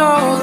know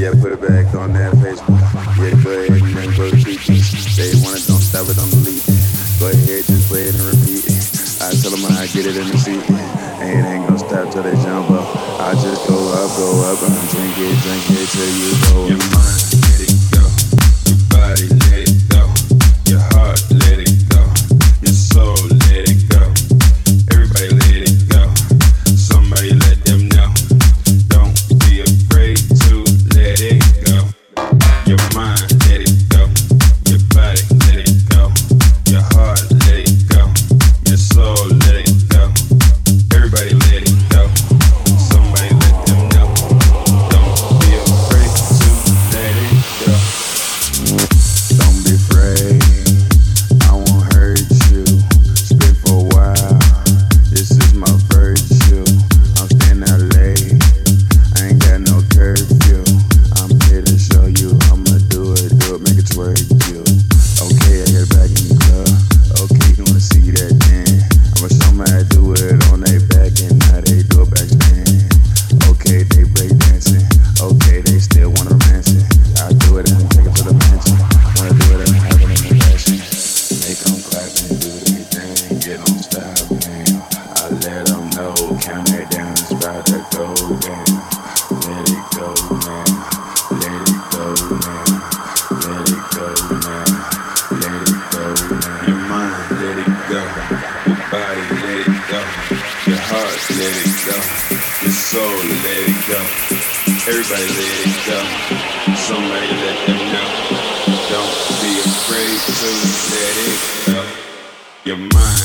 Yeah, put it back on that Facebook. Yeah, go ahead and then go to preaching. They want it, don't stop it, don't delete it. Go ahead, just play it and repeat it. I tell them I get it in the seat. And it ain't gonna stop till they jump up. I just go up, go up, and drink it, drink it till you go. Your mind, let it go. Your body, let it go. Your soul, let it go. Everybody let it go. Somebody let them know. Don't be afraid to let it go. Your mind.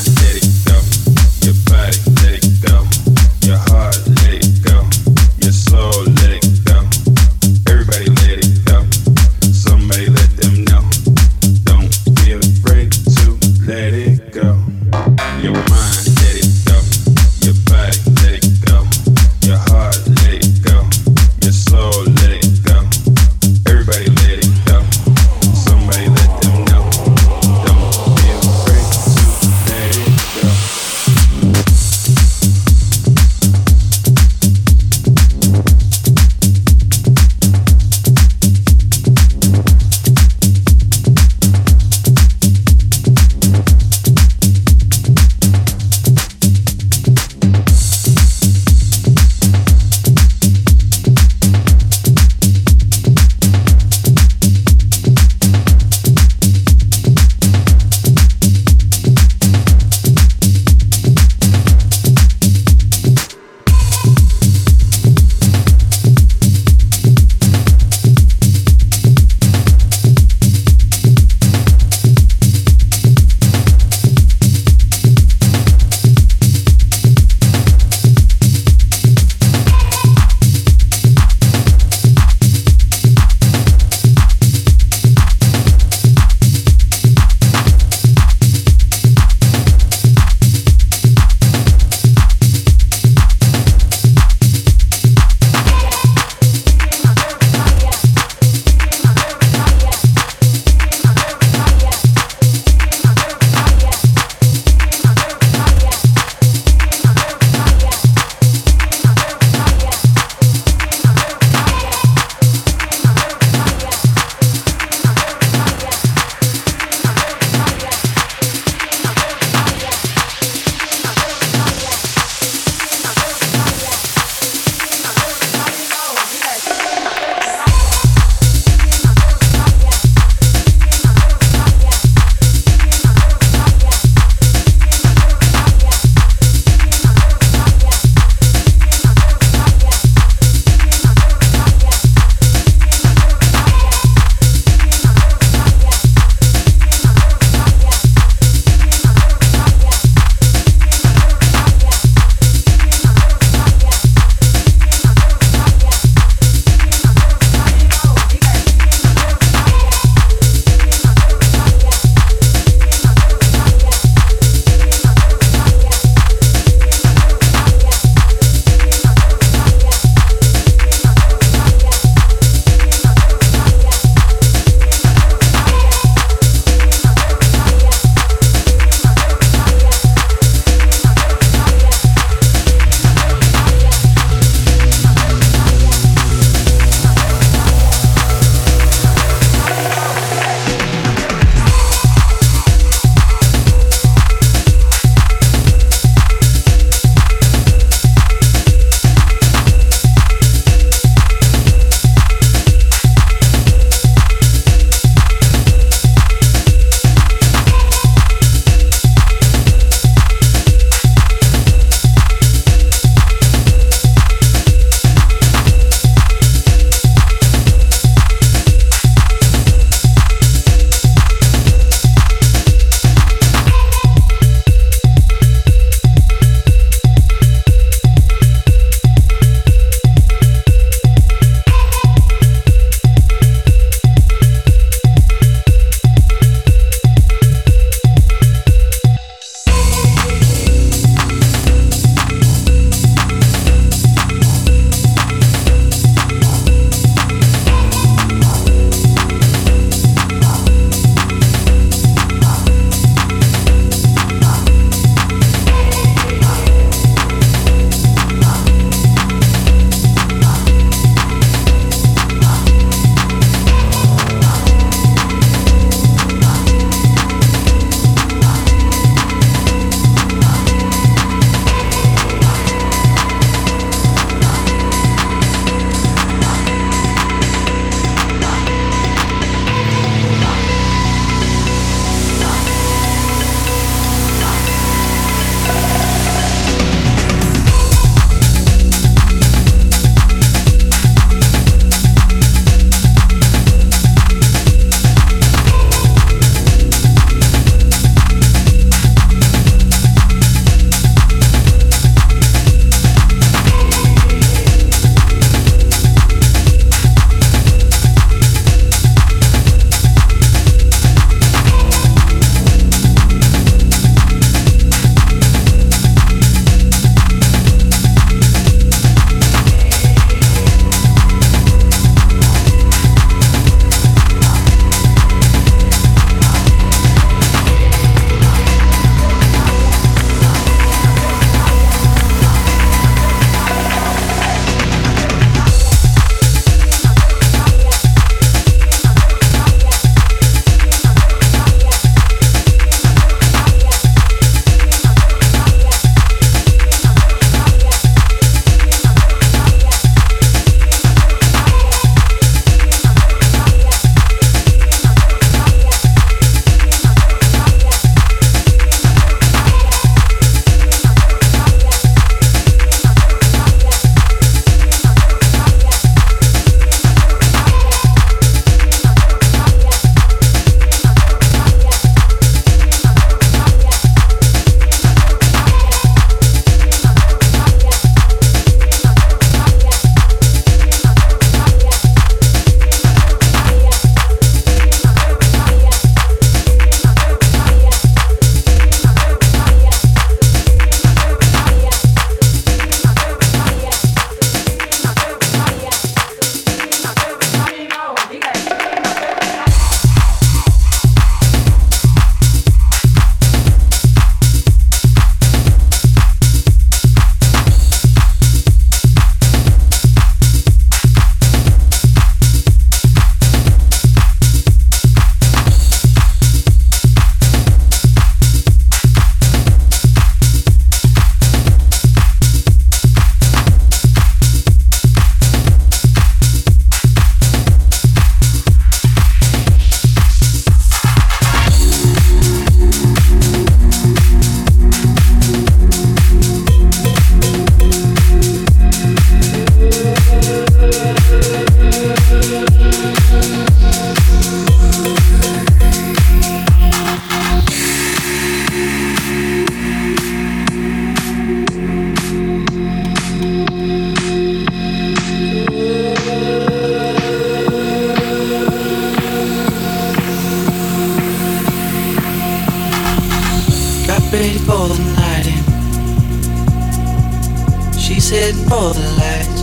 Heading for the light.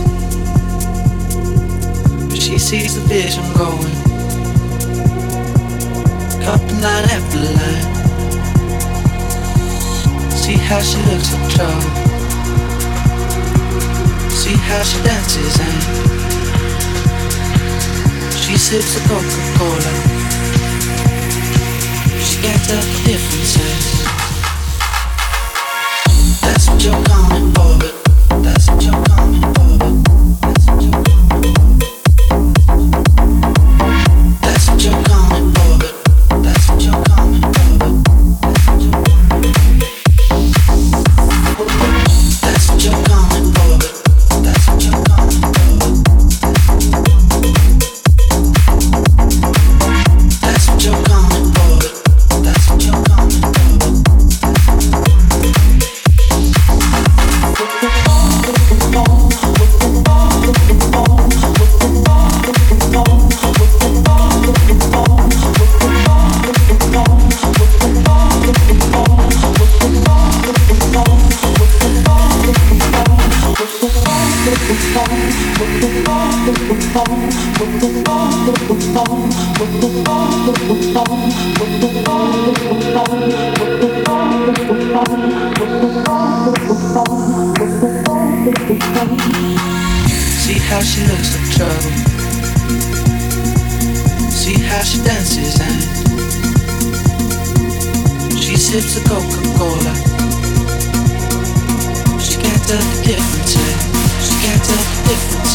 But she sees the vision going. Couple line after line. See how she looks at trouble. See how she dances and she sips a Coca-Cola. She tell the differences. That's what you're coming for, but that's what you're coming for, that's what you're See how she looks at trouble. See how she dances and she sips a Coca-Cola. She can't tell the difference. eh? She can't tell the difference.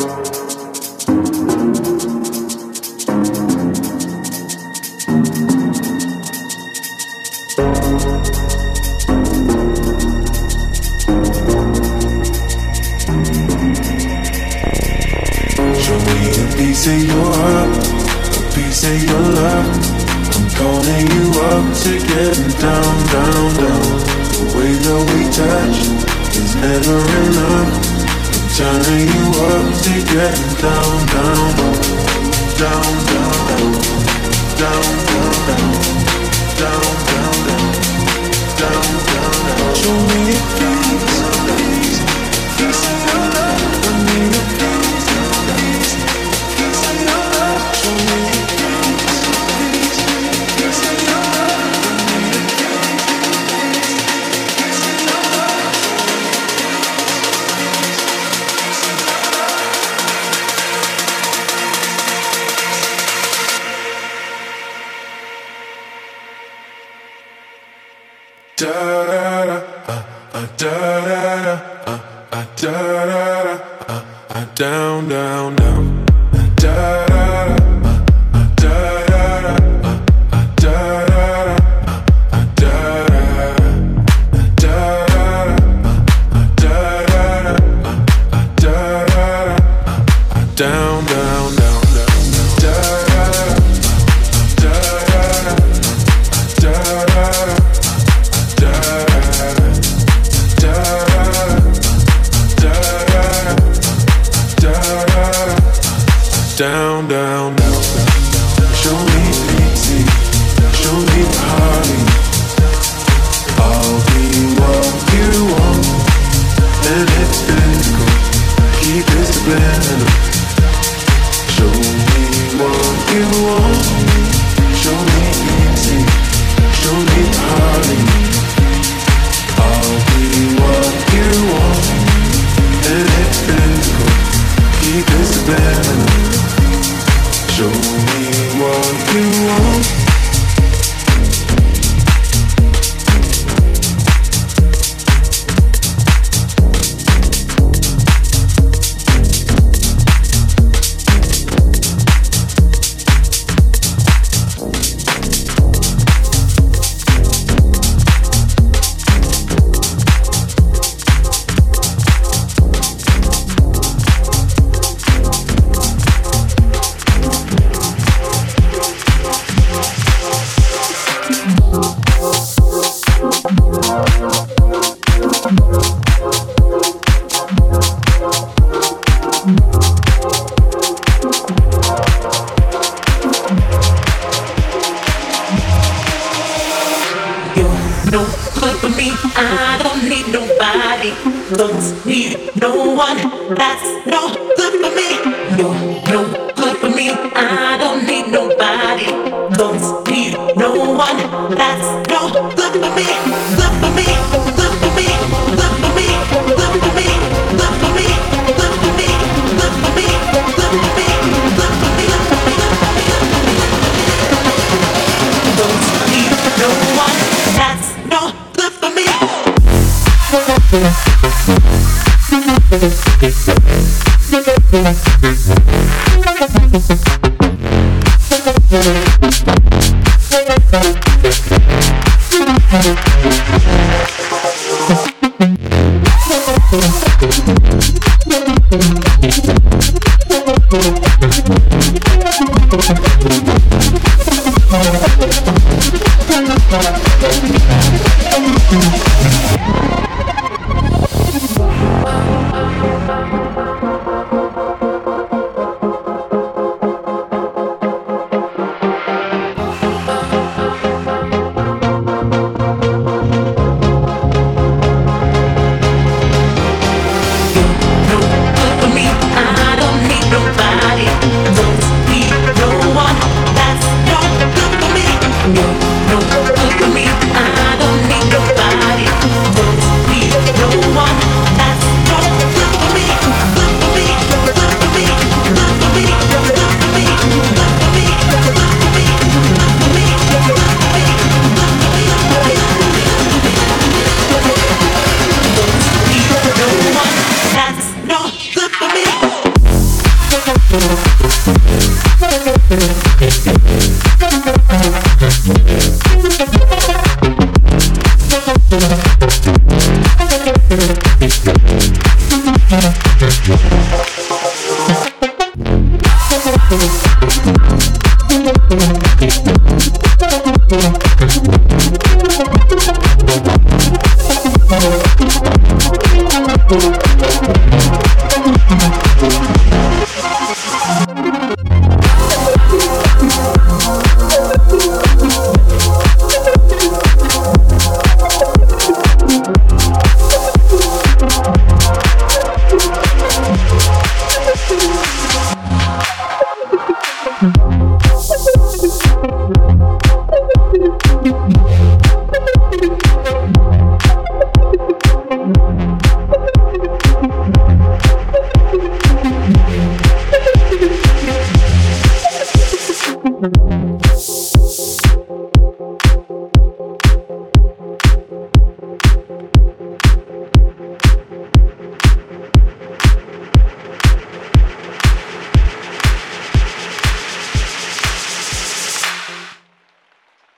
you. room need nobody, don't need no one. That's no good for me. You're no good for me. I don't need nobody, don't need no one. That's no